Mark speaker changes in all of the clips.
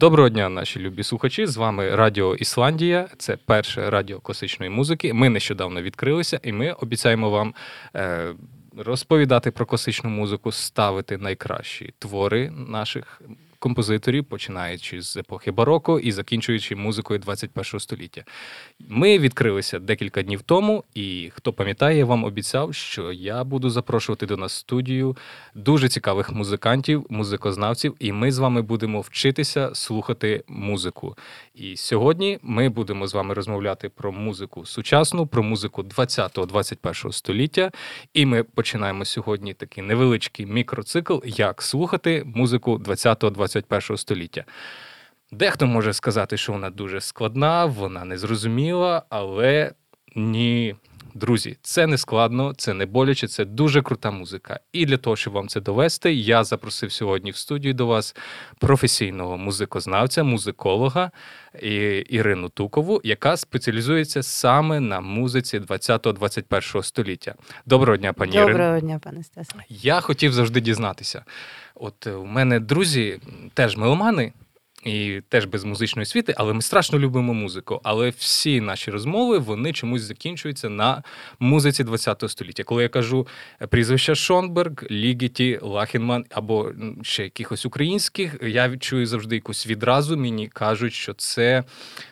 Speaker 1: Доброго дня, наші любі слухачі. З вами Радіо Ісландія. Це перше радіо класичної музики. Ми нещодавно відкрилися, і ми обіцяємо вам е, розповідати про класичну музику, ставити найкращі твори наших композиторів, починаючи з епохи бароко і закінчуючи музикою 21 століття. Ми відкрилися декілька днів тому, і хто пам'ятає, я вам обіцяв, що я буду запрошувати до нас студію дуже цікавих музикантів, музикознавців, і ми з вами будемо вчитися слухати музику. І сьогодні ми будемо з вами розмовляти про музику сучасну, про музику 20-21 століття. І ми починаємо сьогодні такий невеличкий мікроцикл, як слухати музику 20-21 21 століття. Дехто може сказати, що вона дуже складна, вона незрозуміла, але ні. Друзі, це не складно, це не боляче, це дуже крута музика. І для того, щоб вам це довести, я запросив сьогодні в студію до вас професійного музикознавця, музиколога Ірину Тукову, яка спеціалізується саме на музиці 20-21 століття. Доброго дня, пані
Speaker 2: Доброго
Speaker 1: Ірин.
Speaker 2: Доброго дня, пане Стасе.
Speaker 1: Я хотів завжди дізнатися. От у мене друзі теж меломани. І теж без музичної освіти, але ми страшно любимо музику. Але всі наші розмови вони чомусь закінчуються на музиці ХХ століття. Коли я кажу прізвища Шонберг, Лігіті, Лахенман або ще якихось українських, я відчую завжди якусь відразу. Мені кажуть, що це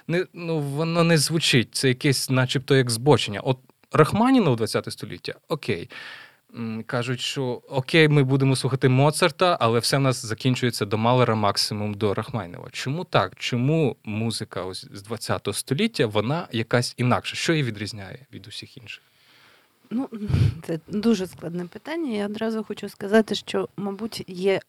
Speaker 1: не ну воно не звучить. Це якесь, начебто, як збочення. От Рахманіна ХХ століття, окей кажуть, що окей, ми будемо слухати Моцарта, але все в нас закінчується до Малера, максимум до Рахмайнова. Чому так? Чому музика ось з 20 століття вона якась інакша? Що її відрізняє від усіх інших?
Speaker 2: Ну, це дуже складне питання. Я одразу хочу сказати, що, мабуть, є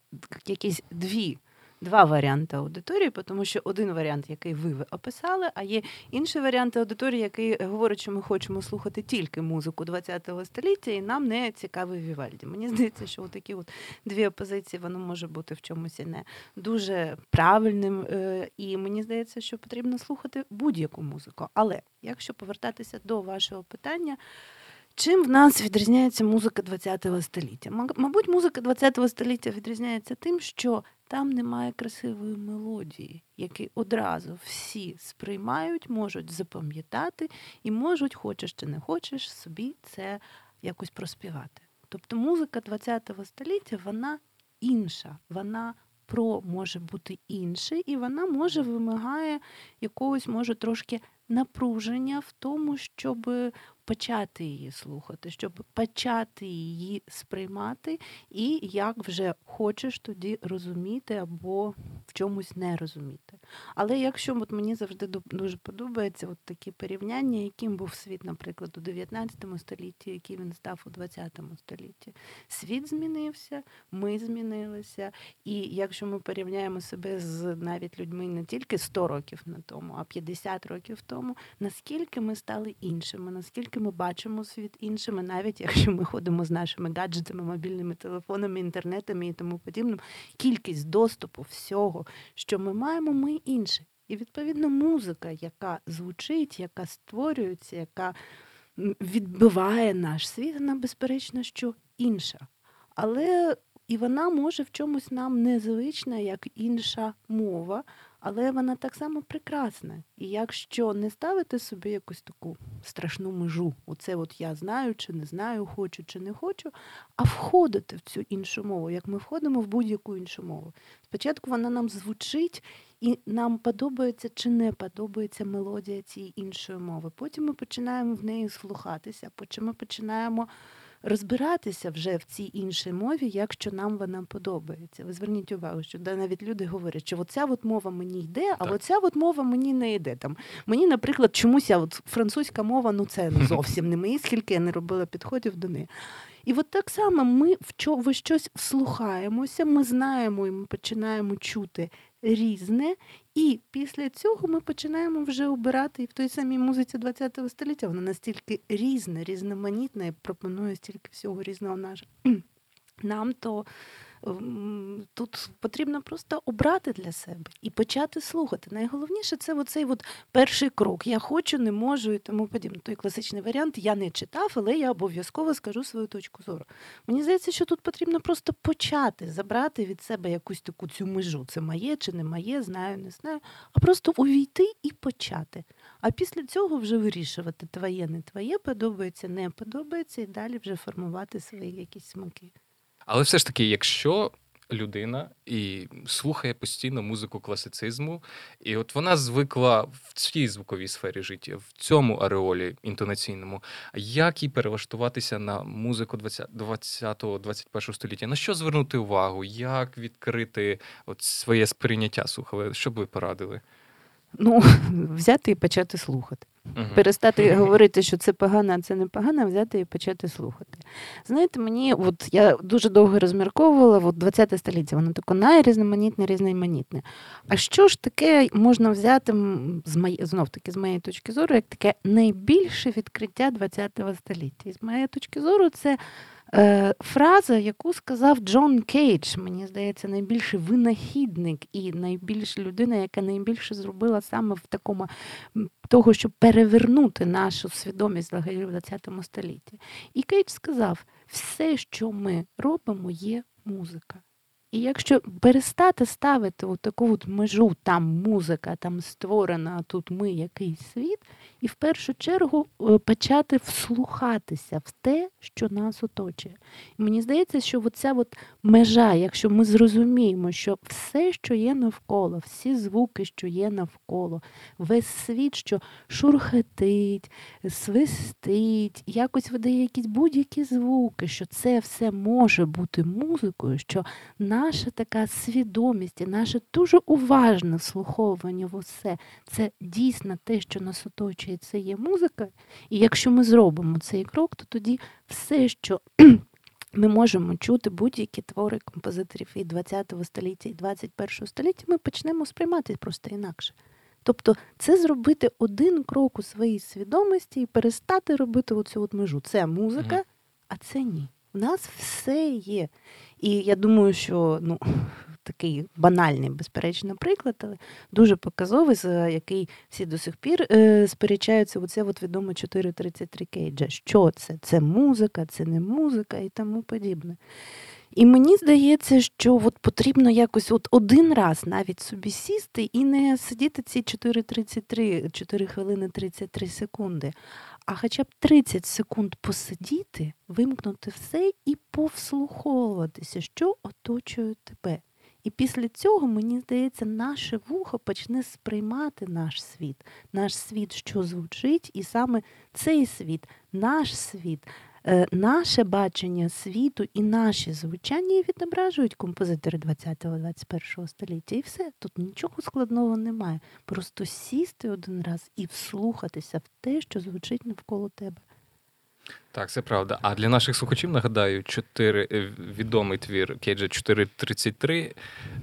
Speaker 2: якісь дві два варіанти аудиторії, тому що один варіант, який ви описали, а є інший варіант аудиторії, який говорить, що ми хочемо слухати тільки музику ХХ століття, і нам не цікавий Вівальді. Мені здається, що такі от дві опозиції воно може бути в чомусь і не дуже правильним. Е, і мені здається, що потрібно слухати будь-яку музику. Але якщо повертатися до вашого питання. Чим в нас відрізняється музика ХХ століття? Мабуть, музика ХХ століття відрізняється тим, що там немає красивої мелодії, які одразу всі сприймають, можуть запам'ятати і можуть, хочеш чи не хочеш, собі це якось проспівати. Тобто музика ХХ століття вона інша, вона про може бути інше, і вона може вимагає якогось, може трошки напруження в тому, щоб почати її слухати, щоб почати її сприймати, і як вже хочеш тоді розуміти або в чомусь не розуміти. Але якщо от мені завжди дуже подобається от такі порівняння, яким був світ, наприклад, у 19 столітті, який він став у 20 столітті, світ змінився, ми змінилися. І якщо ми порівняємо себе з навіть людьми не тільки 100 років на тому, а 50 років тому, наскільки ми стали іншими, наскільки наскільки ми бачимо світ іншими, навіть якщо ми ходимо з нашими гаджетами, мобільними телефонами, інтернетами і тому подібним, кількість доступу всього, що ми маємо, ми інші. І відповідно музика, яка звучить, яка створюється, яка відбиває наш світ, вона безперечно, що інша. Але і вона може в чомусь нам незвична, як інша мова, але вона так само прекрасна. І якщо не ставити собі якусь таку страшну межу, оце от я знаю чи не знаю, хочу чи не хочу, а входити в цю іншу мову, як ми входимо в будь-яку іншу мову. Спочатку вона нам звучить. І нам подобається чи не подобається мелодія цієї іншої мови. Потім ми починаємо в неї слухатися, потім ми починаємо розбиратися вже в цій іншій мові, якщо нам вона подобається. Ви зверніть увагу, що навіть люди говорять, що оця от мова мені йде, а так. оця от мова мені не йде. Там Мені, наприклад, чомусь от французька мова, ну це зовсім не мої, скільки я не робила підходів до неї. І от так само ми в щось вслухаємося, ми знаємо і ми починаємо чути різне, і після цього ми починаємо вже обирати і в той самій музиці ХХ століття. Вона настільки різна, різноманітна і пропонує стільки всього різного нам, то тут потрібно просто обрати для себе і почати слухати. Найголовніше це оцей от перший крок. Я хочу, не можу і тому подібне. Той класичний варіант я не читав, але я обов'язково скажу свою точку зору. Мені здається, що тут потрібно просто почати забрати від себе якусь таку цю межу. Це моє чи не моє, знаю, не знаю, а просто увійти і почати. А після цього вже вирішувати, твоє, не твоє, подобається, не подобається, і далі вже формувати свої якісь смаки.
Speaker 1: Але все ж таки, якщо людина і слухає постійно музику класицизму, і от вона звикла в цій звуковій сфері життя, в цьому ареолі інтонаційному, як їй перелаштуватися на музику 20-21 століття? На що звернути увагу? Як відкрити от своє сприйняття слухали? Що б ви порадили?
Speaker 2: Ну, взяти і почати слухати. Uh-huh. Перестати говорити, що це погано, а це не погано, взяти і почати слухати. Знаєте, мені от я дуже довго розмірковувала, от 20 століття, воно таке найрізноманітне, різноманітне. А що ж таке можна взяти з мої, знов таки, з моєї точки зору, як таке найбільше відкриття 20 століття? І з моєї точки зору, це Фраза, яку сказав Джон Кейдж, мені здається, найбільший винахідник і найбільша людина, яка найбільше зробила саме в такому того, щоб перевернути нашу свідомість взагалі в ХХ столітті. І Кейдж сказав: все, що ми робимо, є музика. І якщо перестати ставити таку от межу, там музика, там створена, тут ми якийсь світ, і в першу чергу е, почати вслухатися в те, що нас оточує. І мені здається, що оця от межа, якщо ми зрозуміємо, що все, що є навколо, всі звуки, що є навколо, весь світ, що шурхетить, свистить, якось видає якісь будь-які звуки, що це все може бути музикою, що наша така свідомість і наше дуже уважне вслуховування в усе це дійсно те, що нас оточує, це є музика. І якщо ми зробимо цей крок, то тоді все, що ми можемо чути будь-які твори композиторів і ХХ століття, і 21 століття, ми почнемо сприймати просто інакше. Тобто це зробити один крок у своїй свідомості і перестати робити оцю от межу. Це музика, а це ні. У нас все є. І я думаю, що ну, такий банальний, безперечно, приклад, але дуже показовий, за який всі до сих пір е, сперечаються оце от відомо 433 кейджа. Що це? Це музика, це не музика і тому подібне. І мені здається, що от потрібно якось от один раз навіть собі сісти і не сидіти ці 4.33, 4 хвилини 33 секунди, а хоча б 30 секунд посидіти, вимкнути все і повслуховуватися, що оточує тебе. І після цього, мені здається, наше вухо почне сприймати наш світ, наш світ, що звучить, і саме цей світ, наш світ, е, наше бачення світу і наші звучання відображують композитори 20-21 століття. І все, тут нічого складного немає. Просто сісти один раз і вслухатися в те, що звучить навколо тебе.
Speaker 1: Так, це правда. А для наших слухачів нагадаю, чотири е, відомий твір Кейджа 433.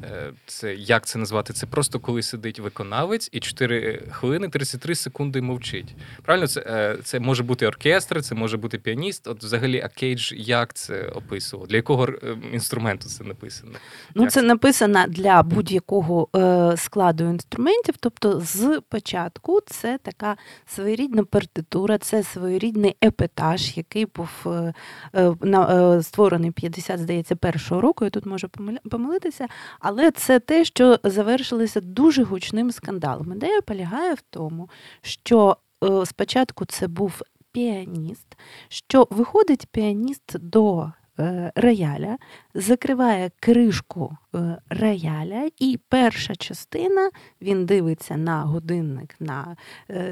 Speaker 1: Е, це як це назвати? Це просто коли сидить виконавець і 4 хвилини 33 секунди мовчить. Правильно, це е, це може бути оркестр, це може бути піаніст. От взагалі, а Кейдж як це описував? Для якого інструменту це написано?
Speaker 2: Ну, як це написано для будь-якого складу інструментів. Тобто, з початку це така своєрідна партитура, це своєрідний епатаж який був е, е, е, створений 50, здається, першого року. Я тут можу помилитися, але це те, що завершилося дуже гучним скандалом. Ідея полягає в тому, що спочатку це був піаніст, що виходить піаніст до рояля, закриває кришку рояля, і перша частина він дивиться на годинник на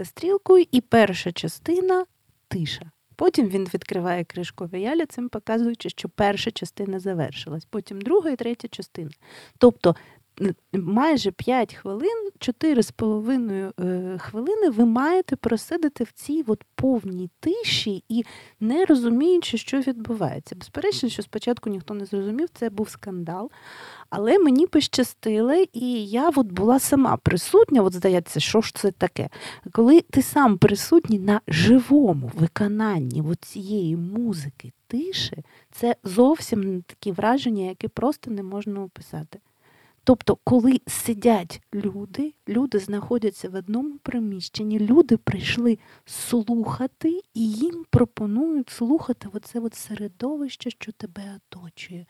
Speaker 2: стрілку, і перша частина тиша. Потім він відкриває кришку рояля, цим показуючи, що перша частина завершилась, потім друга і третя частина. Тобто майже 5 хвилин, 4,5 е, хвилини ви маєте просидити в цій от повній тиші і не розуміючи, що відбувається. Безперечно, що спочатку ніхто не зрозумів, це був скандал. Але мені пощастило, і я от була сама присутня, от здається, що ж це таке? Коли ти сам присутній на живому виконанні цієї музики, тиші, це зовсім такі враження, які просто не можна описати. Тобто, коли сидять люди, люди знаходяться в одному приміщенні, люди прийшли слухати, і їм пропонують слухати оце от середовище, що тебе оточує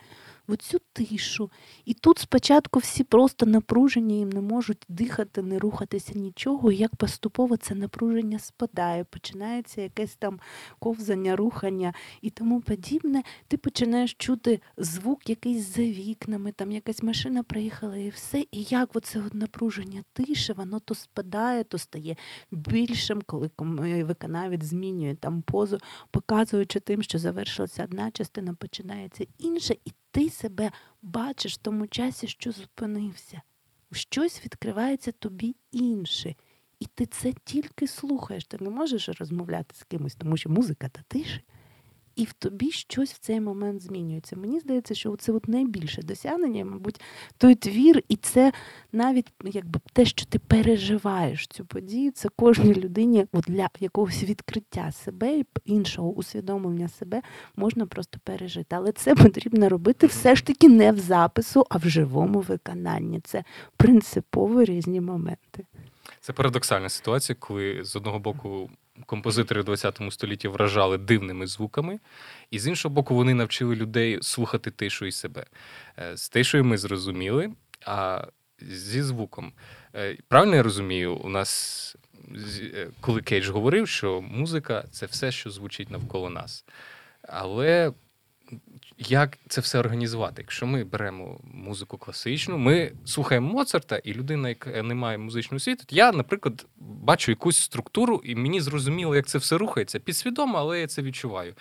Speaker 2: в цю тишу. І тут спочатку всі просто напружені, їм не можуть дихати, не рухатися нічого. І як поступово це напруження спадає, починається якесь там ковзання, рухання і тому подібне. Ти починаєш чути звук якийсь за вікнами, там якась машина приїхала, і все. І як оце напруження тиші, воно то спадає, то стає більшим, коли виконавець змінює там позу, показуючи тим, що завершилася одна частина, починається інша. І ти себе бачиш в тому часі, що зупинився. Щось відкривається тобі інше. І ти це тільки слухаєш. Ти не можеш розмовляти з кимось, тому що музика та тише і в тобі щось в цей момент змінюється. Мені здається, що це от найбільше досягнення, мабуть, той твір, і це навіть якби те, що ти переживаєш цю подію, це кожній людині от для якогось відкриття себе і іншого усвідомлення себе можна просто пережити. Але це потрібно робити все ж таки не в запису, а в живому виконанні. Це принципово різні моменти.
Speaker 1: Це парадоксальна ситуація, коли з одного боку композитори в ХХ столітті вражали дивними звуками, і з іншого боку, вони навчили людей слухати тишу і себе. Е, з тишою ми зрозуміли, а зі звуком. Е, правильно я розумію, у нас, е, коли Кейдж говорив, що музика це все, що звучить навколо нас. Але як це все організувати? Якщо ми беремо музику класичну, ми слухаємо Моцарта, і людина, яка не має музичного світу, я, наприклад, бачу якусь структуру, і мені зрозуміло, як це все рухається. Підсвідомо, але я це відчуваю.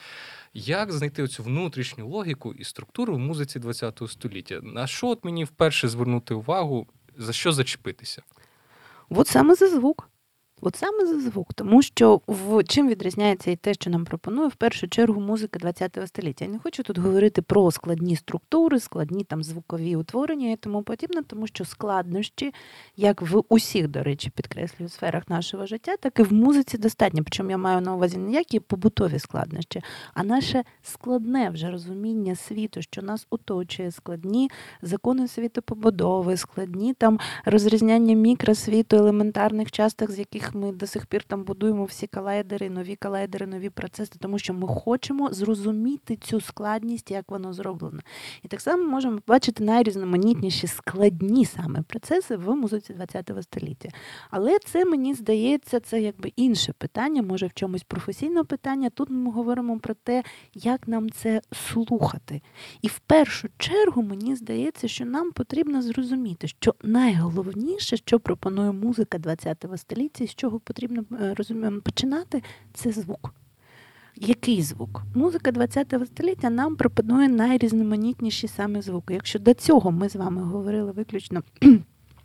Speaker 1: Як знайти оцю внутрішню логіку і структуру в музиці ХХ століття? На що от мені вперше звернути увагу, за що зачепитися?
Speaker 2: От саме за звук. От саме за звук, тому що в чим відрізняється і те, що нам пропонує в першу чергу музика ХХ століття. Я не хочу тут говорити про складні структури, складні там звукові утворення і тому подібне, тому що складнощі, як в усіх, до речі, підкреслюю сферах нашого життя, так і в музиці достатньо. Причому я маю на увазі не які побутові складнощі, а наше складне вже розуміння світу, що нас оточує, складні закони світопобудови, складні там розрізняння мікросвіту, елементарних часток, з яких ми до сих пір там будуємо всі колайдери, нові колайдери, нові процеси, тому що ми хочемо зрозуміти цю складність, як воно зроблено. І так само можемо бачити найрізноманітніші складні саме процеси в музиці ХХ століття. Але це мені здається, це якби інше питання, може в чомусь професійне питання. Тут ми говоримо про те, як нам це слухати. І в першу чергу мені здається, що нам потрібно зрозуміти, що найголовніше, що пропонує музика ХХ століття, чого потрібно е, розуміємо, починати, це звук. Який звук? Музика ХХ століття нам пропонує найрізноманітніші саме звуки. Якщо до цього ми з вами говорили виключно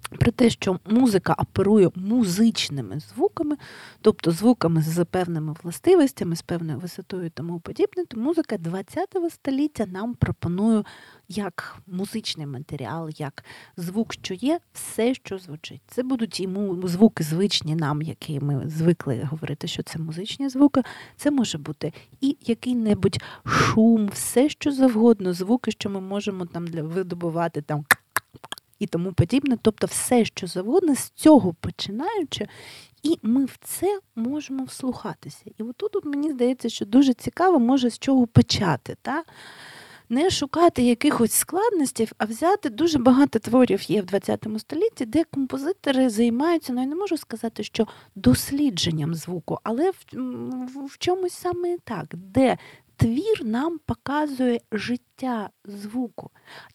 Speaker 2: про те, що музика оперує музичними звуками, тобто звуками з певними властивостями, з певною висотою і тому подібне, то музика ХХ століття нам пропонує як музичний матеріал, як звук, що є, все, що звучить. Це будуть і звуки звичні нам, які ми звикли говорити, що це музичні звуки. Це може бути і який-небудь шум, все що завгодно, звуки, що ми можемо там для видобувати там і тому подібне. Тобто, все, що завгодно, з цього починаючи, і ми в це можемо вслухатися. І отут от мені здається, що дуже цікаво, може з чого почати. Та? Не шукати якихось складностей, а взяти дуже багато творів є в ХХ столітті, де композитори займаються, ну я не можу сказати, що дослідженням звуку, але в, в, в чомусь саме так, де твір нам показує життя звуку.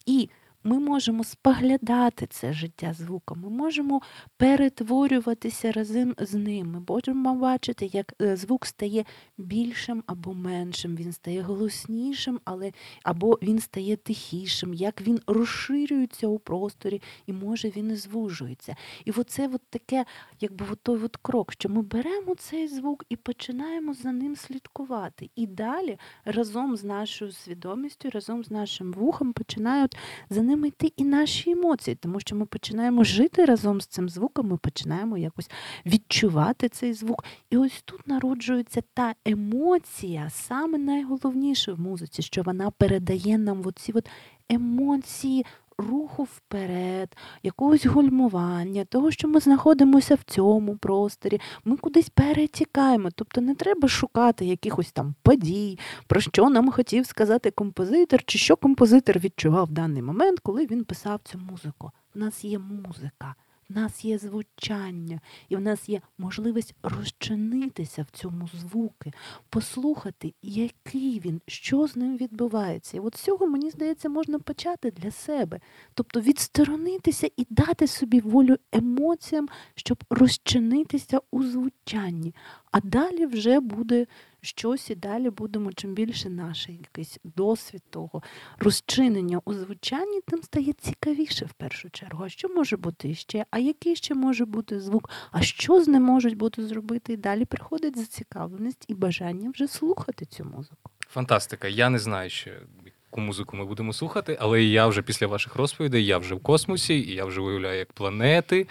Speaker 2: І ми можемо споглядати це життя звуком, ми можемо перетворюватися разом з ним. Ми можемо бачити, як е, звук стає більшим або меншим, він стає голоснішим, але або він стає тихішим, як він розширюється у просторі, і може він і звужується. І оце от таке, якби от той от крок, що ми беремо цей звук і починаємо за ним слідкувати. І далі разом з нашою свідомістю, разом з нашим вухом починають за ними йти і наші емоції, тому що ми починаємо жити разом з цим звуком, ми починаємо якось відчувати цей звук. І ось тут народжується та емоція, саме найголовніше в музиці, що вона передає нам оці от емоції руху вперед, якогось гульмування, того, що ми знаходимося в цьому просторі, ми кудись перетікаємо. Тобто не треба шукати якихось там подій, про що нам хотів сказати композитор, чи що композитор відчував в даний момент, коли він писав цю музику. У нас є музика. В нас є звучання, і в нас є можливість розчинитися в цьому звуки, послухати, який він, що з ним відбувається. І от цього, мені здається, можна почати для себе. Тобто відсторонитися і дати собі волю емоціям, щоб розчинитися у звучанні. А далі вже буде щось і далі будемо, чим більше наш якийсь досвід того розчинення у звучанні, тим стає цікавіше в першу чергу. А що може бути ще? А який ще може бути звук? А що з ним можуть бути зробити? І далі приходить зацікавленість і бажання вже слухати цю музику.
Speaker 1: Фантастика. Я не знаю ще. Яку музику ми будемо слухати, але я вже після ваших розповідей, я вже в космосі, і я вже виявляю, як планети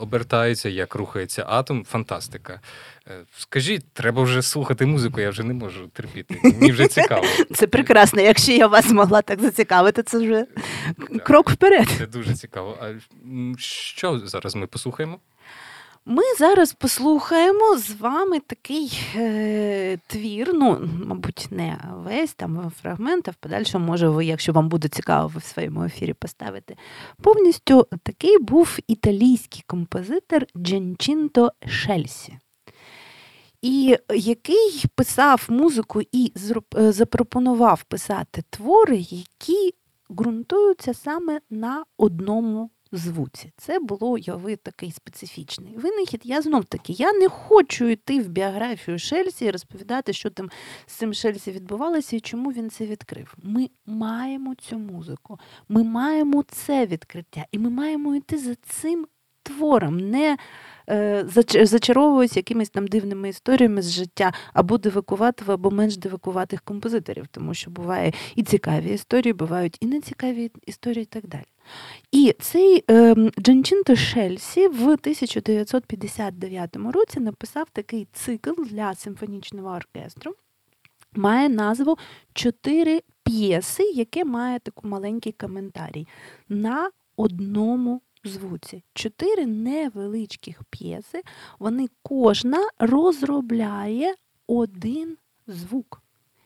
Speaker 1: обертаються, як рухається атом. Фантастика. Е, скажіть, треба вже слухати музику, я вже не можу терпіти. Мені вже цікаво.
Speaker 2: Це прекрасно. Якщо я вас могла так зацікавити, це вже крок вперед.
Speaker 1: Це дуже цікаво. А що зараз ми послухаємо?
Speaker 2: Ми зараз послухаємо з вами такий е, твір, ну, мабуть, не весь там фрагмент, а в подальшому, може, ви, якщо вам буде цікаво, ви в своєму ефірі поставити. Повністю такий був італійський композитор Джанчінто Шельсі і який писав музику і е, запропонував писати твори, які ґрунтуються саме на одному звуці. Це було яви такий специфічний винахід. Я знов таки я не хочу йти в біографію Шельсі і розповідати, що там з цим Шельсі відбувалося і чому він це відкрив. Ми маємо цю музику, ми маємо це відкриття, і ми маємо йти за цим твором. не Е, зачаровуюсь якимись там дивними історіями з життя або дивакуватого, або менш дивакуватих композиторів, тому що буває і цікаві історії, бувають і нецікаві історії, і так далі. І цей е, Джанчинто Шельсі в 1959 році написав такий цикл для симфонічного оркестру. Має назву Чотири п'єси, яке має таку маленький коментарій на одному звуці. Чотири невеличких п'єси, вони кожна розробляє один звук.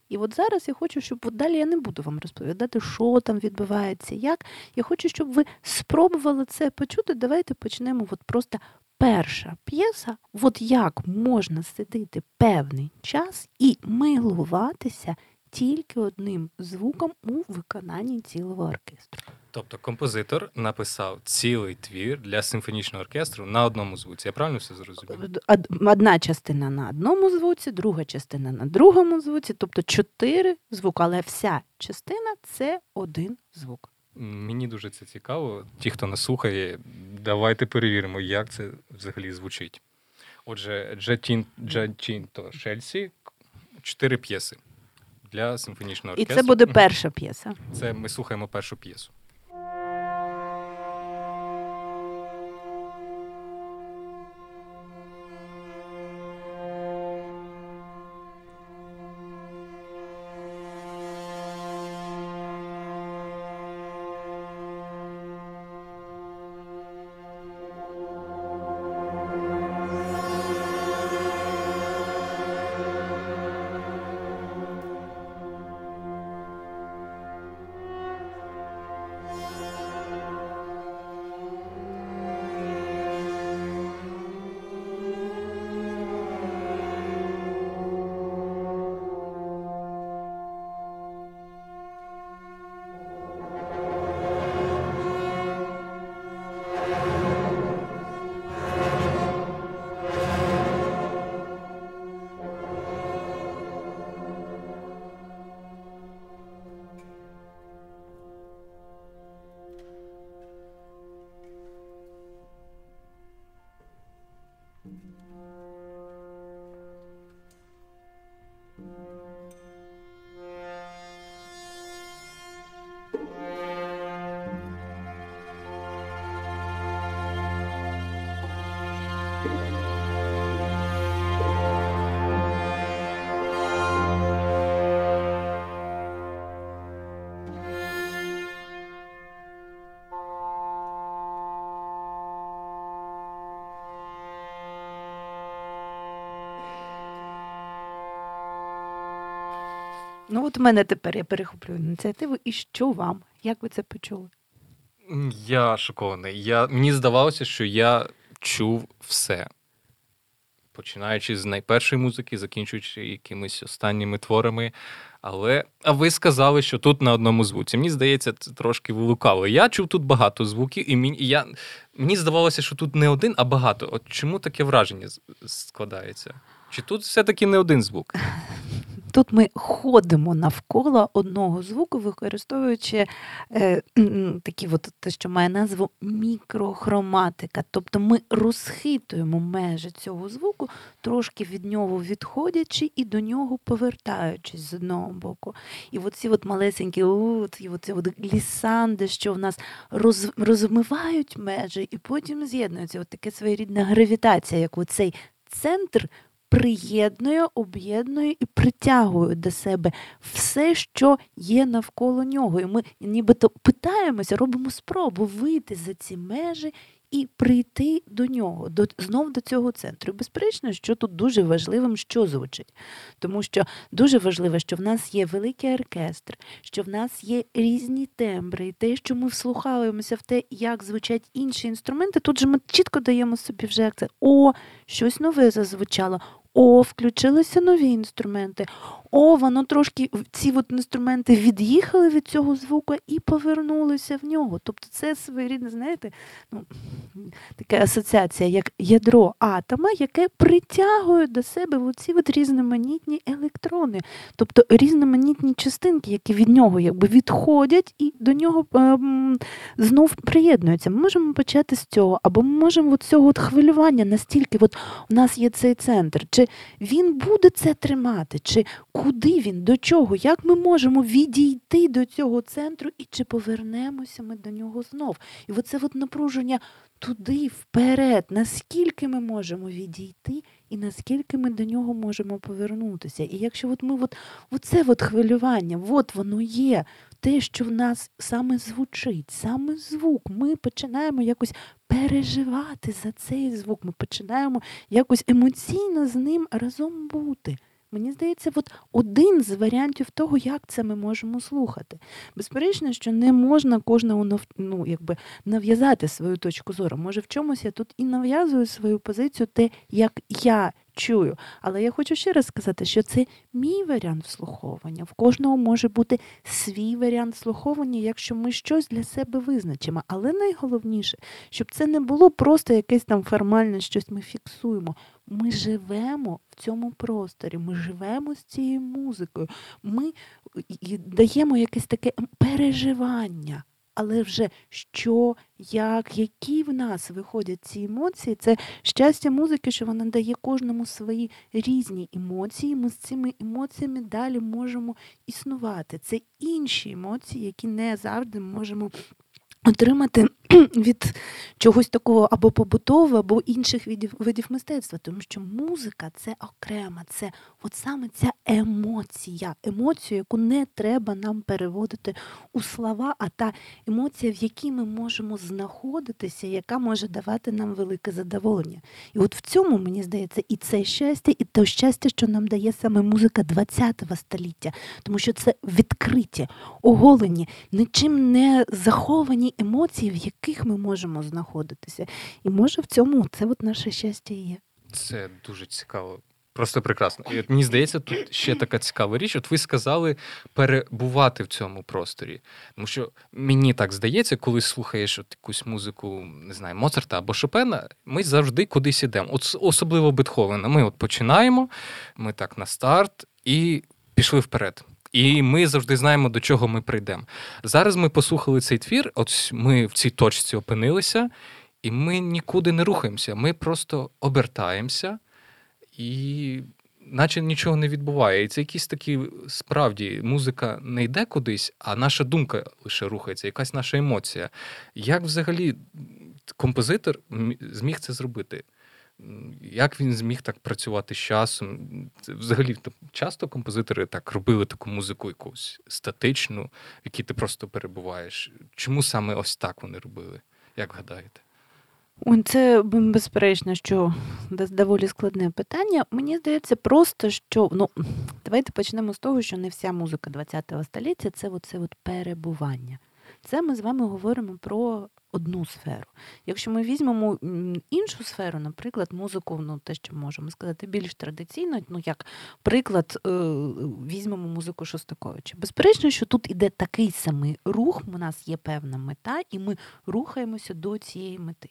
Speaker 2: І от зараз я хочу, щоб от далі я не буду вам розповідати, що там відбувається, як. Я хочу, щоб ви спробували це почути. Давайте почнемо от просто перша п'єса, от як можна сидіти певний час і милуватися тільки одним звуком у виконанні цілого оркестру.
Speaker 1: Тобто композитор написав цілий твір для симфонічного оркестру на одному звуці. Я правильно все зрозумів?
Speaker 2: Одна частина на одному звуці, друга частина на другому звуці, тобто чотири звуки, але вся частина це один звук.
Speaker 1: Мені дуже це цікаво. Ті, хто нас слухає, давайте перевіримо, як це взагалі звучить. Отже, Джатін Джатінто Шельсі чотири п'єси для симфонічного оркестру.
Speaker 2: І це буде перша п'єса.
Speaker 1: Це ми слухаємо першу п'єсу.
Speaker 2: Ну, от у мене тепер я перехоплю ініціативу. І що вам? Як ви це почули?
Speaker 1: Я шокований. Я, Мені здавалося, що я чув все. Починаючи з найпершої музики, закінчуючи якимись останніми творами. Але а ви сказали, що тут на одному звуці. Мені здається, це трошки вилукало. Я чув тут багато звуків, і мені я, мені здавалося, що тут не один, а багато. От чому таке враження складається? Чи тут все-таки не один звук?
Speaker 2: Тут ми ходимо навколо одного звуку, використовуючи е, такі от, те, що має назву мікрохроматика. Тобто ми розхитуємо межі цього звуку, трошки від нього відходячи і до нього повертаючись з одного боку. І оці от малесенькі оці от, лісанди, що в нас роз, розмивають межі, і потім з'єднуються. От таке своєрідна гравітація, як оцей центр приєднує, об'єднує і притягує до себе все, що є навколо нього. І ми нібито питаємося, робимо спробу вийти за ці межі. І прийти до нього, до знов до цього центру. Безперечно, що тут дуже важливим, що звучить. Тому що дуже важливо, що в нас є великий оркестр, що в нас є різні тембри, і те, що ми вслухаємося в те, як звучать інші інструменти. Тут же ми чітко даємо собі вже акцент. о, щось нове зазвучало. О, включилися нові інструменти. О, воно трошки ці от інструменти від'їхали від цього звуку і повернулися в нього. Тобто це своєрідне, знаєте, ну, така асоціація, як ядро атома, яке притягує до себе от різноманітні електрони, тобто різноманітні частинки, які від нього якби відходять і до нього ем, знов приєднуються. Ми можемо почати з цього, або ми можемо от цього от хвилювання, настільки от у нас є цей центр, чи він буде це тримати, чи куди він, до чого, як ми можемо відійти до цього центру? І чи повернемося ми до нього знов? І оце от напруження туди, вперед, наскільки ми можемо відійти, і наскільки ми до нього можемо повернутися. І якщо от ми от, оце от хвилювання, от воно є, те, що в нас саме звучить, саме звук, ми починаємо якось переживати за цей звук, ми починаємо якось емоційно з ним разом бути. Мені здається, от один з варіантів того, як це ми можемо слухати. Безперечно, що не можна кожному ну, якби, нав'язати свою точку зору. Може, в чомусь я тут і нав'язую свою позицію, те, як я чую. Але я хочу ще раз сказати, що це мій варіант вслуховування. В кожного може бути свій варіант слуховування, якщо ми щось для себе визначимо. Але найголовніше, щоб це не було просто якесь там формальне щось ми фіксуємо. Ми живемо в цьому просторі, ми живемо з цією музикою, ми даємо якесь таке переживання. Але вже що, як, які в нас виходять ці емоції, це щастя музики, що вона дає кожному свої різні емоції. Ми з цими емоціями далі можемо існувати. Це інші емоції, які не завжди можемо отримати від чогось такого або побутового, або інших видів видів мистецтва, тому що музика це окрема, це от саме ця емоція, емоцію, яку не треба нам переводити у слова, а та емоція, в якій ми можемо знаходитися, яка може давати нам велике задоволення. І от в цьому мені здається і це щастя, і те щастя, що нам дає саме музика ХХ століття, тому що це відкриті, оголені, нічим не заховані емоції, в яких ми можемо знаходитися. І може в цьому це от наше щастя є.
Speaker 1: Це дуже цікаво. Просто прекрасно. І от Мені здається, тут ще така цікава річ. От ви сказали перебувати в цьому просторі. Тому що мені так здається, коли слухаєш от якусь музику, не знаю, Моцарта або Шопена, ми завжди кудись ідемо. От Особливо Бетховена. Ми от починаємо, ми так на старт і пішли вперед. І ми завжди знаємо, до чого ми прийдемо. Зараз ми послухали цей твір, от ми в цій точці опинилися, і ми нікуди не рухаємося. Ми просто обертаємося, і наче нічого не відбуває. І це якісь такі справді музика не йде кудись, а наша думка лише рухається, якась наша емоція. Як взагалі композитор зміг це зробити? Як він зміг так працювати з часом? Взагалі, часто композитори так робили таку музику якусь статичну, в якій ти просто перебуваєш. Чому саме ось так вони робили? Як гадаєте?
Speaker 2: Це безперечно, що доволі складне питання. Мені здається, просто що ну давайте почнемо з того, що не вся музика ХХ століття це оце от перебування. Це ми з вами говоримо про одну сферу. Якщо ми візьмемо іншу сферу, наприклад, музику, ну те, що можемо сказати, більш традиційно, ну як приклад, е, візьмемо музику Шостаковича. Безперечно, що тут іде такий самий рух, у нас є певна мета, і ми рухаємося до цієї мети.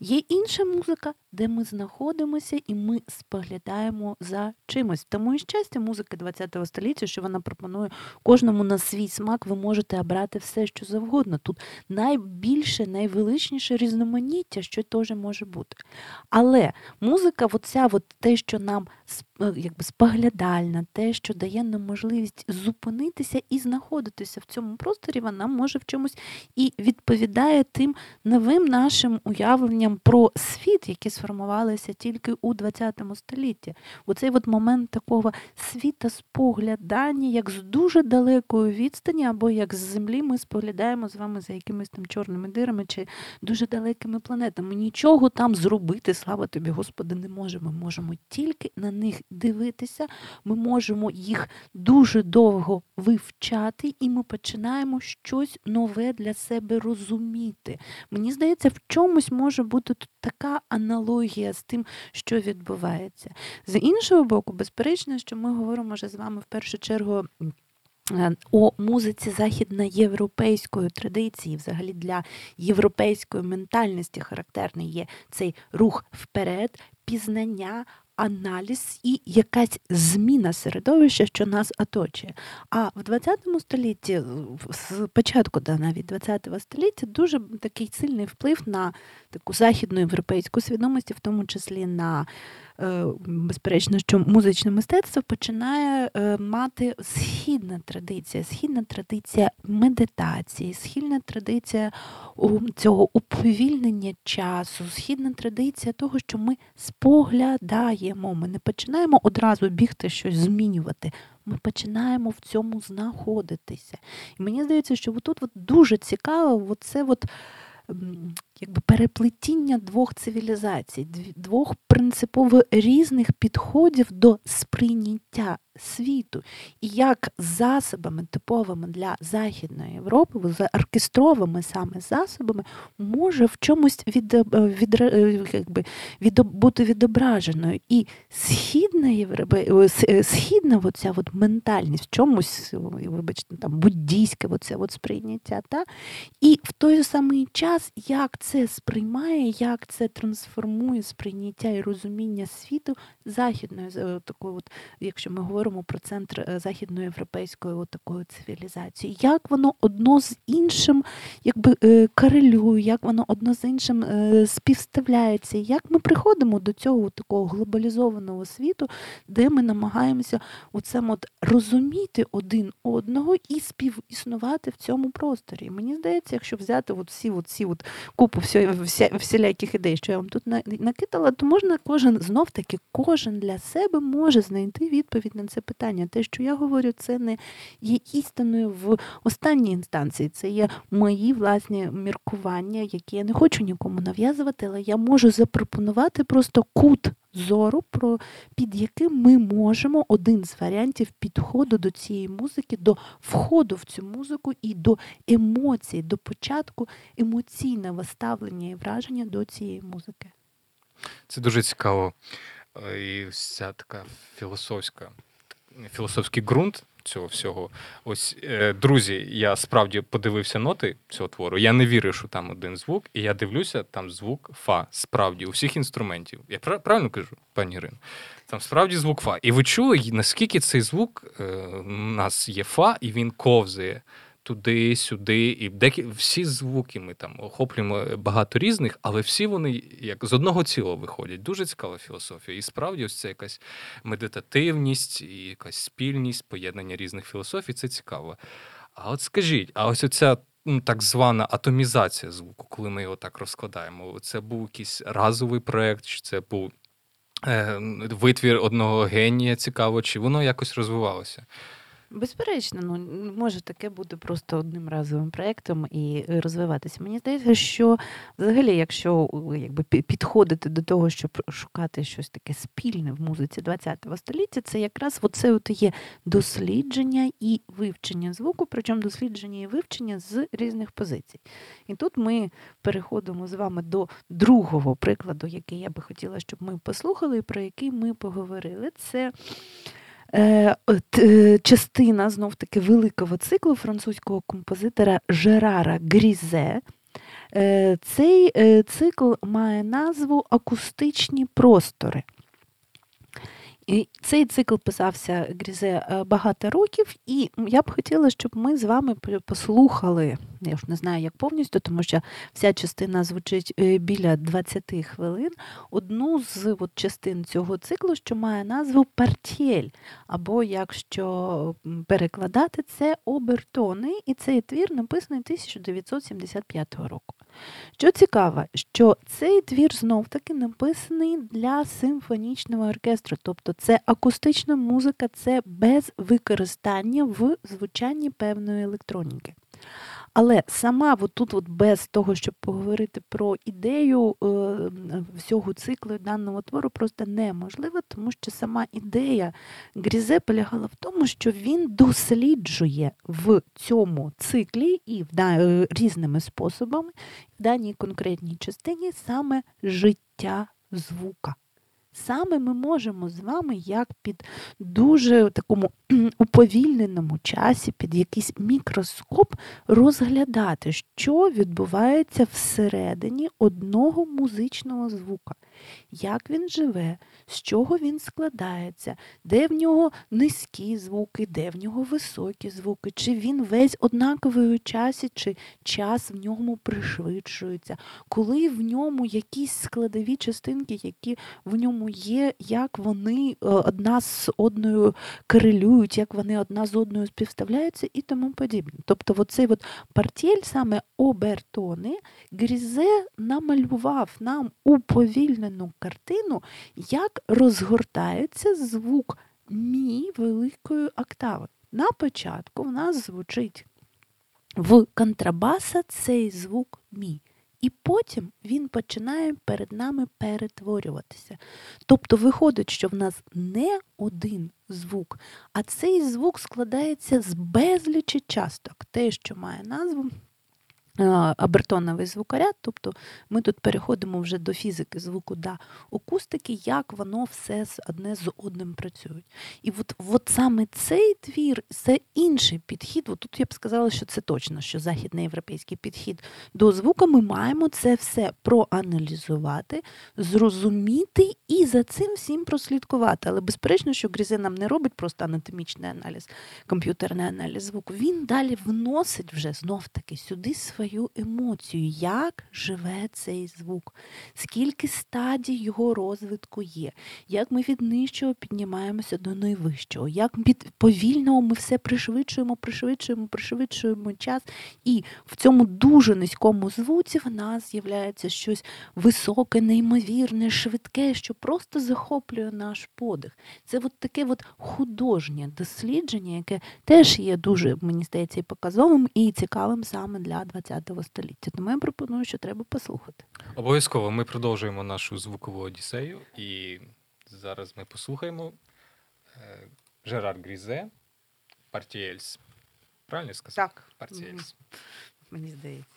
Speaker 2: Є інша музика, де ми знаходимося і ми споглядаємо за чимось. Тому і щастя, музики ХХ століття, що вона пропонує кожному на свій смак, ви можете обрати все, що завгодно. Тут найбільше, найвеличніше різноманіття, що теж може бути. Але музика, оця, от те, що нам е, якби споглядальна, те, що дає нам можливість зупинитися і знаходитися в цьому просторі, вона може в чомусь і відповідає тим новим нашим уявленням про світ, який сформувалися тільки у ХХ столітті. Оцей от момент такого світоспоглядання, як з дуже далекої відстані, або як з землі ми споглядаємо з вами за якимись там чорними дирами чи дуже далекими планетами. Нічого там зробити, слава тобі, Господи, не можемо. Ми можемо тільки на них дивитися, ми можемо їх дуже довго вивчати, і ми починаємо щось нове для себе розуміти. Мені здається, в чомусь може бути тут така аналогія з тим, що відбувається. З іншого боку, безперечно, що ми говоримо вже з вами в першу чергу. Е, у музиці західноєвропейської традиції, взагалі для європейської ментальності характерний є цей рух вперед, пізнання, аналіз і якась зміна середовища, що нас оточує. А в 20 столітті, з початку да, навіть 20 століття, дуже такий сильний вплив на таку західну європейську свідомість, в тому числі на безперечно, що музичне мистецтво починає е, мати східна традиція, східна традиція медитації, східна традиція цього уповільнення часу, східна традиція того, що ми споглядаємо. Ми не починаємо одразу бігти щось змінювати. Ми починаємо в цьому знаходитися. І мені здається, що тут от дуже цікаво, це от якби переплетіння двох цивілізацій, двох принципово різних підходів до сприйняття світу, і як засобами типовими для Західної Європи, оркестровими саме засобами, може в чомусь від, е, від, е, якби, від, бути відображеною. І східна е, східна оця от ментальність, в чомусь, вибачте, там буддійське оце от сприйняття, та? і в той самий час, як це сприймає, як це трансформує сприйняття і розуміння світу західної, такої, от, якщо ми говоримо говоримо про центр е, західноєвропейської такої цивілізації, як воно одно з іншим якби е, корелює, як воно одно з іншим е, співставляється, як ми приходимо до цього такого глобалізованого світу, де ми намагаємося оцем от розуміти один одного і співіснувати в цьому просторі. Мені здається, якщо взяти от всі от всі от купу всі, всіляких ідей, що я вам тут накидала, то можна кожен знов таки кожен для себе може знайти відповідь на це питання. Те, що я говорю, це не є істиною в останній інстанції. Це є мої власні міркування, які я не хочу нікому нав'язувати, але я можу запропонувати просто кут зору, про під яким ми можемо один з варіантів підходу до цієї музики, до входу в цю музику і до емоцій, до початку емоційного ставлення і враження до цієї музики.
Speaker 1: Це дуже цікаво. Е, і вся така філософська філософський ґрунт цього всього. Ось, е, друзі, я справді подивився ноти цього твору. Я не вірю, що там один звук, і я дивлюся, там звук Фа. Справді, у всіх інструментів. Я правильно кажу, пані Ірино? Там справді звук Фа. І ви чули, наскільки цей звук е, у нас є Фа, і він ковзає туди, сюди, і декі всі звуки ми там охоплюємо багато різних, але всі вони як з одного цілого виходять. Дуже цікава філософія. І справді, ось це якась медитативність, і якась спільність, поєднання різних філософій це цікаво. А от скажіть, а ось оця. Ну, так звана атомізація звуку, коли ми його так розкладаємо. Це був якийсь разовий проєкт, чи це був е, витвір одного генія цікаво, чи воно якось розвивалося?
Speaker 2: Безперечно, ну може таке бути просто одним разовим проєктом і розвиватися. Мені здається, що взагалі, якщо якби підходити до того, щоб шукати щось таке спільне в музиці ХХ століття, це якраз оце от є дослідження і вивчення звуку, причому дослідження і вивчення з різних позицій. І тут ми переходимо з вами до другого прикладу, який я би хотіла, щоб ми послухали, про який ми поговорили. Це Е, е, частина знов таки великого циклу французького композитора Жерара Грізе. Е, цей цикл має назву Акустичні простори. І Цей цикл писався Грізе е, багато років, і я б хотіла, щоб ми з вами послухали. Я ж не знаю, як повністю, тому що вся частина звучить е, біля 20 хвилин. Одну з от, частин цього циклу, що має назву партіель, або якщо перекладати, це обертони, і цей твір написаний 1975 року. Що цікаво, що цей твір знов-таки написаний для симфонічного оркестру, тобто це акустична музика, це без використання в звучанні певної електроніки. Але сама тут, от без того, щоб поговорити про ідею е, всього циклу даного твору, просто неможливо, тому що сама ідея Грізе полягала в тому, що він досліджує в цьому циклі і в е, різними способами в даній конкретній частині саме життя звука. Саме ми можемо з вами, як під дуже такому уповільненому часі, під якийсь мікроскоп, розглядати, що відбувається всередині одного музичного звука. Як він живе, з чого він складається, де в нього низькі звуки, де в нього високі звуки, чи він весь однаковий у часі, чи час в ньому пришвидшується, коли в ньому якісь складові частинки, які в ньому є, як вони е, одна з одною корелюють, як вони одна з одною співставляються і тому подібне. Тобто, оцей от партєль, саме обертони, Грізе намалював нам уповільнену картину, як розгортається звук мі великої октави. На початку в нас звучить в контрабаса цей звук мі. І потім він починає перед нами перетворюватися. Тобто виходить, що в нас не один звук, а цей звук складається з безлічі часток. Те, що має назву Абертоновий звукоряд, тобто ми тут переходимо вже до фізики звуку да акустики, як воно все одне з одним працює. І от от саме цей твір це інший підхід. От Тут я б сказала, що це точно, що західноєвропейський підхід до звуку. Ми маємо це все проаналізувати, зрозуміти і за цим всім прослідкувати. Але безперечно, що Грізе нам не робить просто анатомічний аналіз, комп'ютерний аналіз звуку. Він далі вносить вже знов-таки сюди своє свою емоцію, як живе цей звук, скільки стадій його розвитку є, як ми від нижчого піднімаємося до найвищого, як від повільного ми все пришвидшуємо, пришвидшуємо, пришвидшуємо час. І в цьому дуже низькому звуці в нас з'являється щось високе, неймовірне, швидке, що просто захоплює наш подих. Це от таке от художнє дослідження, яке теж є дуже, мені здається, показовим і цікавим саме для 20 ХХ століття. Тому я пропоную, що треба послухати.
Speaker 1: Обов'язково ми продовжуємо нашу звукову одіссею, і зараз ми послухаємо е, Жерар Грізе, Партіельс. Правильно сказав?
Speaker 2: Так.
Speaker 1: Партіельс.
Speaker 2: Мені здається.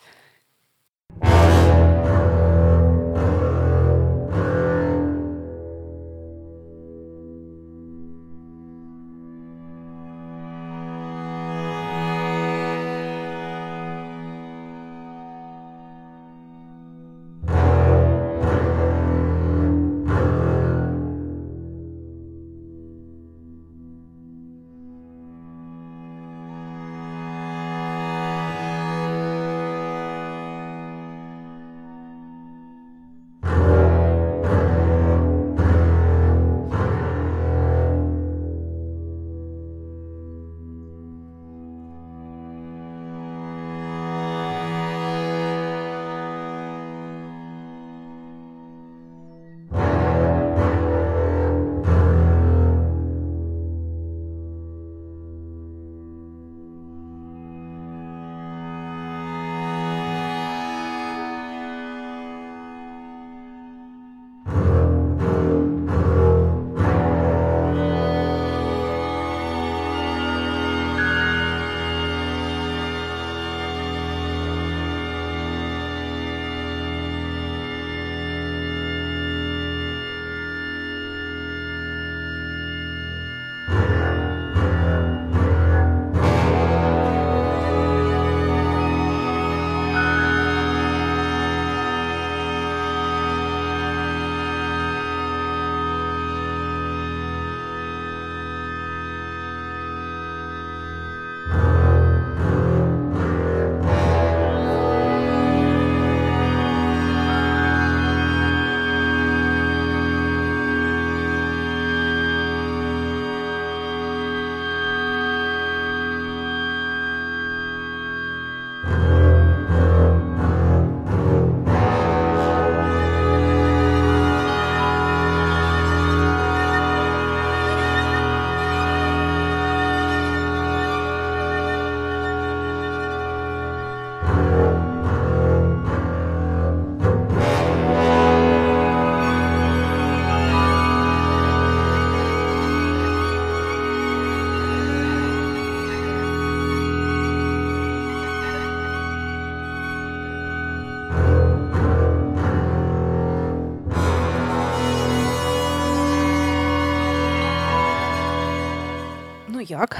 Speaker 2: Як?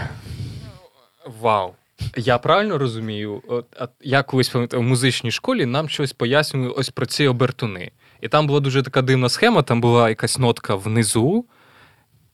Speaker 1: Вау! Я правильно розумію, я колись пам'ятаю, в музичній школі нам щось пояснювали ось про ці обертуни. І там була дуже така дивна схема, там була якась нотка внизу,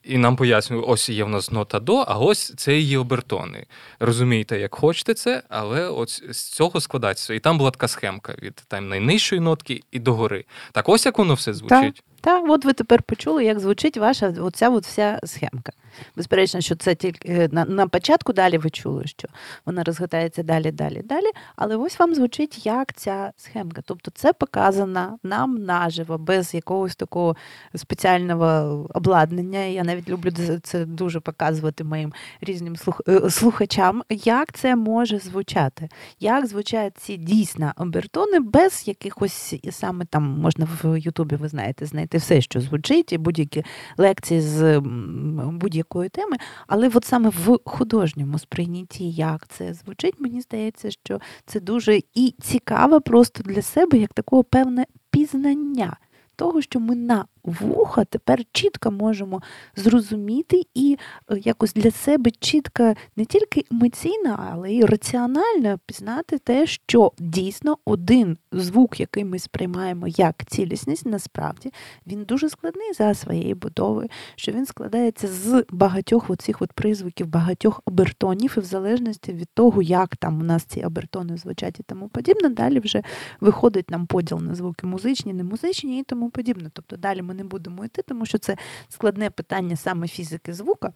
Speaker 1: і нам пояснювали, ось є в нас нота до, а ось це її обертони. Розумієте, як хочете це, але ось з цього складається. І там була така схемка від там найнижчої нотки і до гори. Так ось як воно все звучить.
Speaker 2: Так, от ви тепер почули, як звучить ваша оця от вся схемка. Безперечно, що це тільки е, на на початку далі ви чули, що вона розгортається далі, далі, далі. Але ось вам звучить як ця схемка. Тобто це показано нам наживо, без якогось такого спеціального обладнання. Я навіть люблю це дуже показувати моїм різним е, слухачам, як це може звучати, як звучать ці дійсно обертони без якихось саме там можна в Ютубі, ви знаєте, знайти все, що звучить, і будь-які лекції з будь будь-якої теми, але от саме в художньому сприйнятті, як це звучить, мені здається, що це дуже і цікаво просто для себе, як такого певне пізнання того, що ми на вуха тепер чітко можемо зрозуміти і е, якось для себе чітко не тільки емоційно, але й раціонально пізнати те, що дійсно один звук, який ми сприймаємо як цілісність, насправді він дуже складний за своєю будовою, що він складається з багатьох оцих от призвуків, багатьох обертонів, і в залежності від того, як там у нас ці обертони звучать і тому подібне, далі вже виходить нам поділ на звуки музичні, не музичні і тому подібне. Тобто далі ми не будемо йти, тому що це складне питання саме фізики звука.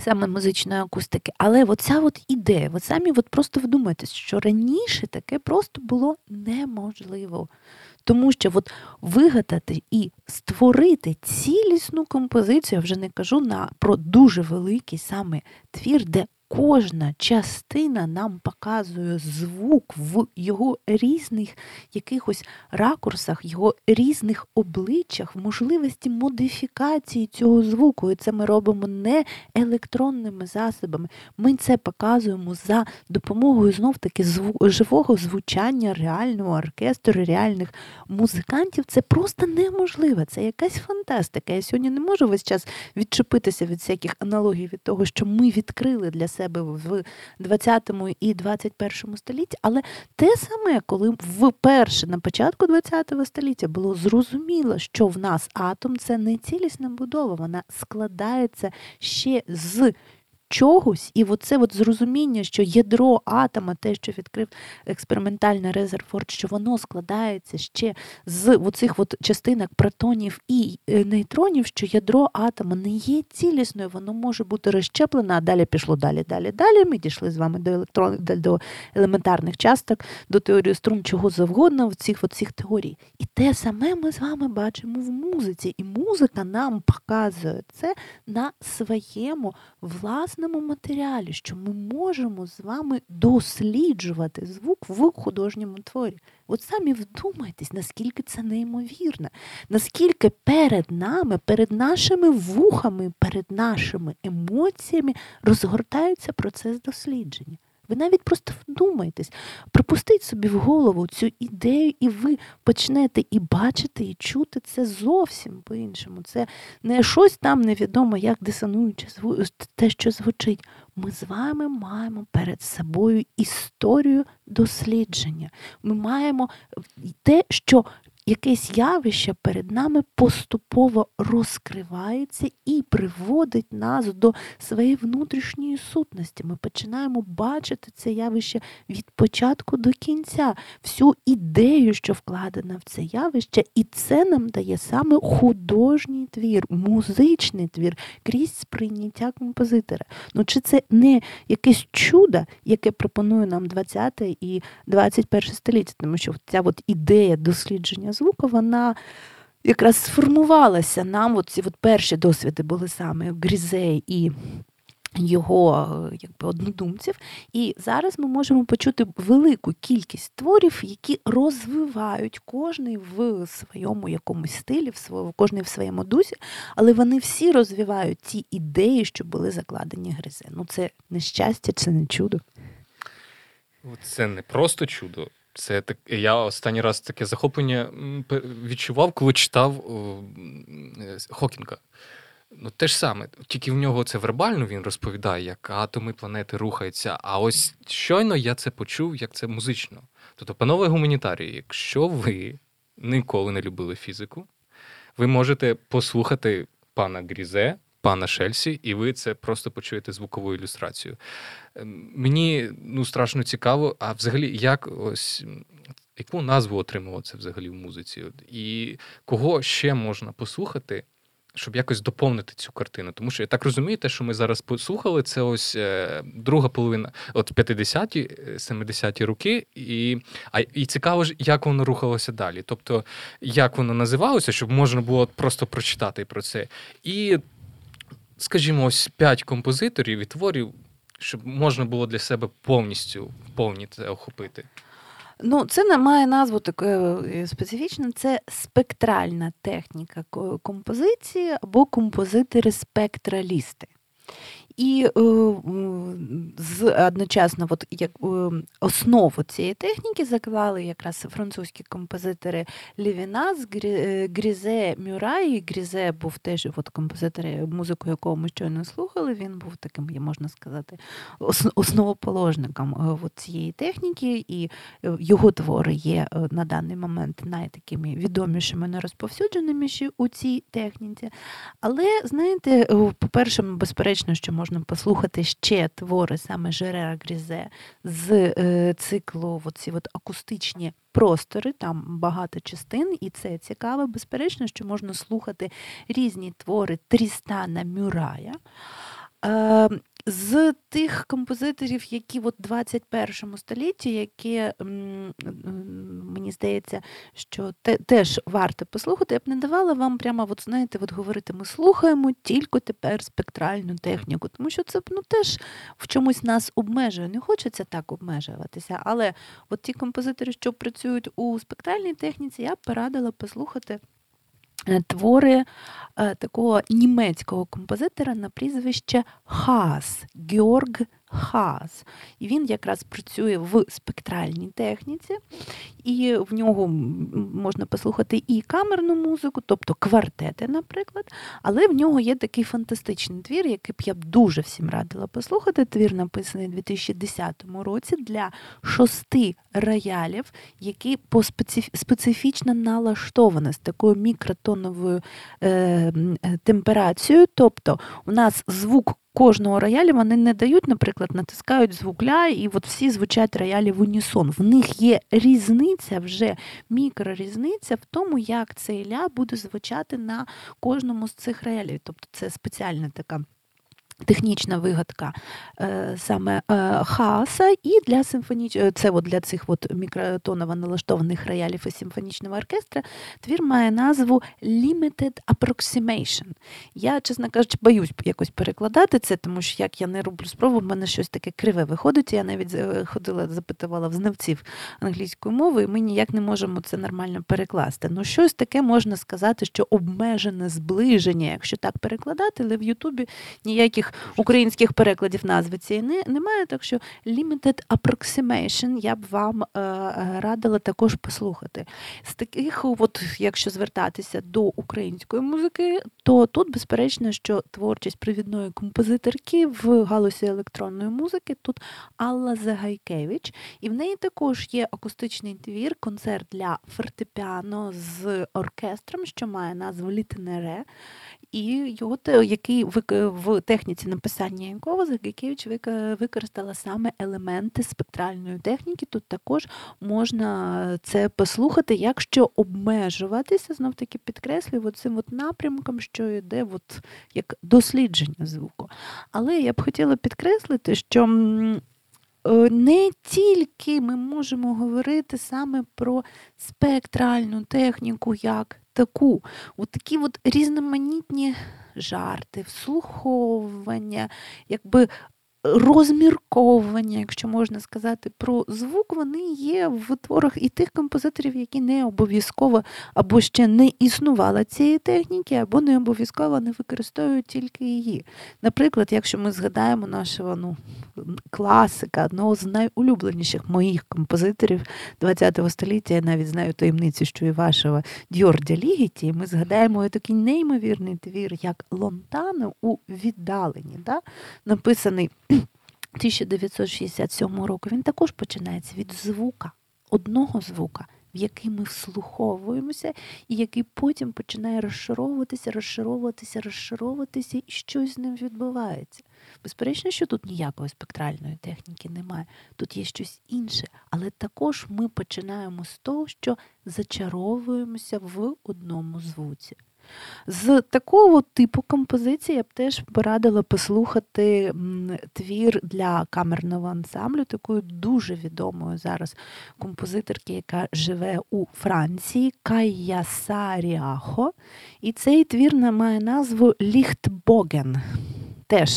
Speaker 2: Саме музичної акустики, але оця от ідея, от самі от просто вдумайтесь, що раніше таке просто було неможливо. Тому що от вигадати і створити цілісну композицію, я вже не кажу на про дуже великий саме твір, де кожна частина нам показує звук в його різних якихось ракурсах, його різних обличчях, в можливості модифікації цього звуку. І це ми робимо не електронними засобами. Ми це показуємо за допомогою знов-таки живого звучання реального оркестру, реальних музикантів. Це просто неможливо. Це якась фантастика. Я сьогодні не можу весь час відчепитися від всяких аналогій від того, що ми відкрили для себе в 20 і 21 столітті, але те саме, коли вперше на початку 20 століття було зрозуміло, що в нас атом це не цілісна будова, вона складається ще з чогось, і оце от зрозуміння, що ядро атома, те, що відкрив експериментальний Резерфорд, що воно складається ще з оцих от частинок протонів і е, нейтронів, що ядро атома не є цілісною, воно може бути розщеплене, а далі пішло далі, далі, далі. Ми дійшли з вами до електрон, до елементарних часток, до теорії струн, чого завгодно в цих оцих теорій. І те саме ми з вами бачимо в музиці. І музика нам показує це на своєму власному власному матеріалі, що ми можемо з вами досліджувати звук в художньому творі. От самі вдумайтесь, наскільки це неймовірно, наскільки перед нами, перед нашими вухами, перед нашими емоціями розгортається процес дослідження. Ви навіть просто вдумайтесь, пропустіть собі в голову цю ідею, і ви почнете і бачити, і чути це зовсім по-іншому. Це не щось там невідомо, як дисонуюче те, що звучить. Ми з вами маємо перед собою історію дослідження. Ми маємо те, що якесь явище перед нами поступово розкривається і приводить нас до своєї внутрішньої сутності. Ми починаємо бачити це явище від початку до кінця, всю ідею, що вкладена в це явище, і це нам дає саме художній твір, музичний твір крізь сприйняття композитора. Ну чи це не якесь чудо, яке пропонує нам 20 і 21 століття, тому що ця от ідея дослідження звуку, вона якраз сформувалася нам. От ці от перші досвіди були саме Грізей і. Його якби однодумців, і зараз ми можемо почути велику кількість творів, які розвивають кожний в своєму якомусь стилі, в своєму, кожний в своєму дусі, але вони всі розвивають ті ідеї, що були закладені гризи. Ну це не щастя, це не чудо.
Speaker 1: Це не просто чудо. Це так. Я останній раз таке захоплення відчував, коли читав Хокінга. Ну, те ж саме, тільки в нього це вербально він розповідає, як атоми планети рухаються. А ось щойно я це почув, як це музично. Тобто, панове гуманітарії, якщо ви ніколи не любили фізику, ви можете послухати пана Грізе, пана Шельсі, і ви це просто почуєте звукову ілюстрацію. Ем, мені ну, страшно цікаво, а взагалі, як ось. Яку назву отримало це взагалі в музиці? І кого ще можна послухати, щоб якось доповнити цю картину. Тому що я так розумію, те, що ми зараз послухали, це ось е, друга половина, от 50-ті, 70-ті е, роки, і а, і цікаво ж, як воно рухалося далі. Тобто, як воно називалося, щоб можна було просто прочитати про це. І, скажімо, ось п'ять композиторів і творів, щоб можна було для себе повністю повні це охопити.
Speaker 2: Ну, це не має назву такою специфічно, це спектральна техніка композиції або композитори-спектралісти. І е, з одночасно, от як е, основу цієї техніки заклали якраз французькі композитори Лівінас, е, Грізе Мюрай. Грізе був теж от композитор, музику якого ми щойно слухали. Він був таким, можна сказати, основоположником от цієї техніки, і його твори є на даний момент найтакими відомішими, нерозповсюдженими у цій техніці. Але знаєте, по-перше, безперечно, що можна послухати ще твори саме Жерера Грізе з е, циклу оці от акустичні простори, там багато частин, і це цікаво. Безперечно, що можна слухати різні твори Трістана Мюрая. Е, з тих композиторів, які в 21 столітті, які мені здається, що те, теж варто послухати, я б не давала вам прямо, от знаєте, от говорити, ми слухаємо тільки тепер спектральну техніку, тому що це ну, теж в чомусь нас обмежує. Не хочеться так обмежуватися. Але от ті композитори, що працюють у спектральній техніці, я б порадила послухати. Е, твори е, такого німецького композитора на прізвище Хас Георг Хас. І він якраз працює в спектральній техніці, і в нього можна послухати і камерну музику, тобто квартети, наприклад. Але в нього є такий фантастичний твір, який б я б дуже всім радила послухати. Твір написаний у 2010 році для шости роялів, які по специфічно налаштовані з такою мікротоновою е, е, темперацією. Тобто у нас звук кожного роялі вони не дають, наприклад, натискають звук ля, і от всі звучать роялі в унісон. В них є різниця, вже мікрорізниця в тому, як цей ля буде звучати на кожному з цих роялів. Тобто це спеціальна така. Технічна вигадка е, саме е, хаоса, і для симфоніч... Е, це от для цих от мікротоново налаштованих роялів і симфонічного оркестра твір має назву Limited Approximation. Я, чесно кажучи, боюсь якось перекладати це, тому що як я не роблю спробу, в мене щось таке криве виходить. Я навіть ходила, запитувала в знавців англійської мови, і ми ніяк не можемо це нормально перекласти. Ну, щось таке можна сказати, що обмежене зближення, якщо так перекладати, але в Ютубі ніяких ніяких українських перекладів назви цієї немає. Так що Limited Approximation я б вам е, радила також послухати. З таких, от, якщо звертатися до української музики, то тут безперечно, що творчість провідної композиторки в галузі електронної музики тут Алла Загайкевич, і в неї також є акустичний твір, концерт для фортепіано з оркестром, що має назву Літенере і його який в техніці написання якого Загайкевич використала саме елементи спектральної техніки. Тут також можна це послухати, якщо обмежуватися, знов таки підкреслюю, цим от напрямком, що йде от як дослідження звуку. Але я б хотіла підкреслити, що. Е, не тільки ми можемо говорити саме про спектральну техніку як таку, от такі от різноманітні жарти, вслуховування, якби розмірковування, якщо можна сказати, про звук, вони є в творах і тих композиторів, які не обов'язково або ще не існувала цієї техніки, або не обов'язково не використовують тільки її. Наприклад, якщо ми згадаємо нашого ну, класика, одного з найулюбленіших моїх композиторів ХХ століття, я навіть знаю таємницю, що і вашого Дьордя Лігіті, ми згадаємо такий неймовірний твір, як Лонтане у віддалені, да? написаний 1967 року. Він також починається від звука, одного звука в який ми вслуховуємося, і який потім починає розшаровуватися, розшаровуватися, розшаровуватися, і щось з ним відбувається. Безперечно, що тут ніякої спектральної техніки немає, тут є щось інше, але також ми починаємо з того, що зачаровуємося в одному звуці. З такого типу композиції я б теж порадила послухати твір для камерного ансамблю, такої дуже відомої зараз композиторки, яка живе у Франції, Кайя Саріахо. І цей твір має назву Ліхтбоген. Теж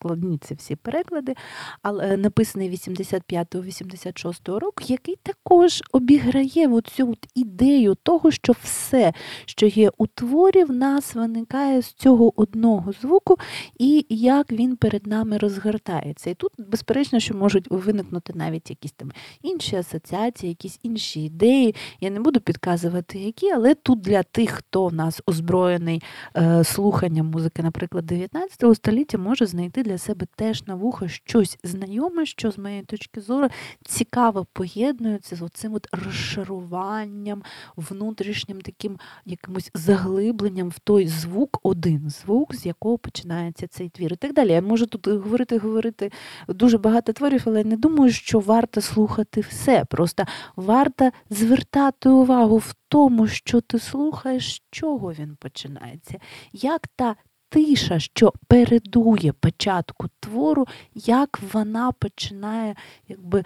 Speaker 2: складні ці всі переклади, але е, написаний 85-86 року, який також обіграє цю ідею того, що все, що є у творі, в нас виникає з цього одного звуку, і як він перед нами розгортається. І тут, безперечно, що можуть виникнути навіть якісь там інші асоціації, якісь інші ідеї. Я не буду підказувати, які, але тут для тих, хто в нас озброєний е, слуханням музики, наприклад, 19 століття, може знайти для себе теж на вухо щось знайоме, що з моєї точки зору цікаво поєднується з оцим от розшаруванням, внутрішнім таким якимось заглибленням в той звук, один звук, з якого починається цей твір. І так далі. Я можу тут говорити, говорити дуже багато творів, але я не думаю, що варто слухати все. Просто варто звертати увагу в тому, що ти слухаєш, з чого він починається, як та тиша, що передує початку твору, як вона починає якби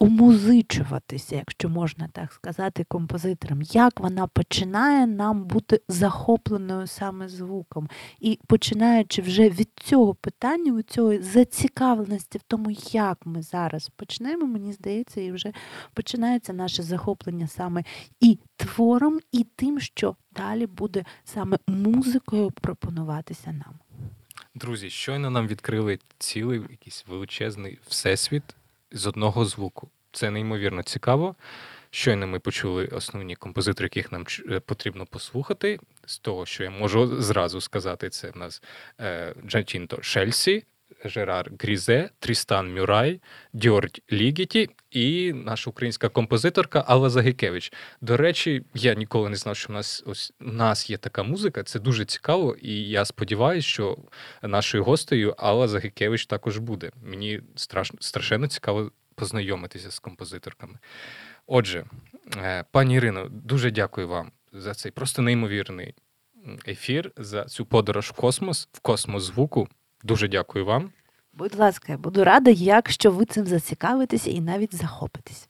Speaker 2: умузичуватися, якщо можна так сказати, композитором, як вона починає нам бути захопленою саме звуком. І починаючи вже від цього питання, від цього зацікавленості в тому, як ми зараз почнемо, мені здається, і вже починається наше захоплення саме і твором, і тим, що далі буде саме музикою пропонуватися нам.
Speaker 1: Друзі, щойно нам відкрили цілий якийсь величезний всесвіт з одного звуку. Це неймовірно цікаво. Щойно ми почули основні композитори, яких нам е, потрібно послухати. З того, що я можу зразу сказати, це в нас Джатінто Шельсі, Жерар Грізе, Трістан Мюрай, Дьордь Лігіті і наша українська композиторка Алла Загикевич. До речі, я ніколи не знав, що в нас ось у нас є така музика. Це дуже цікаво, і я сподіваюся, що нашою гостею Алла Загикевич також буде. Мені страшно страшенно цікаво познайомитися з композиторками. Отже, е, пані Ірино, дуже дякую вам за цей просто неймовірний ефір, за цю подорож в космос, в космос звуку. Дуже дякую вам.
Speaker 2: Будь ласка, я буду рада, якщо ви цим зацікавитеся і навіть захопитесь.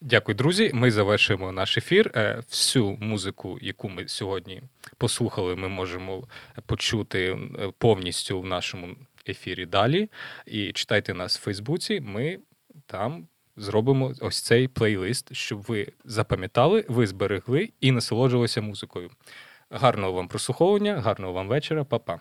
Speaker 1: Дякую, друзі. Ми завершуємо наш ефір. Е, всю музику, яку ми сьогодні послухали, ми можемо почути е, повністю в нашому ефірі далі. І читайте нас в Фейсбуці. Ми там зробимо ось цей плейлист, щоб ви запам'ятали, ви зберегли і насолоджувалися музикою. Гарного вам прослуховування, гарного вам вечора, Па-па.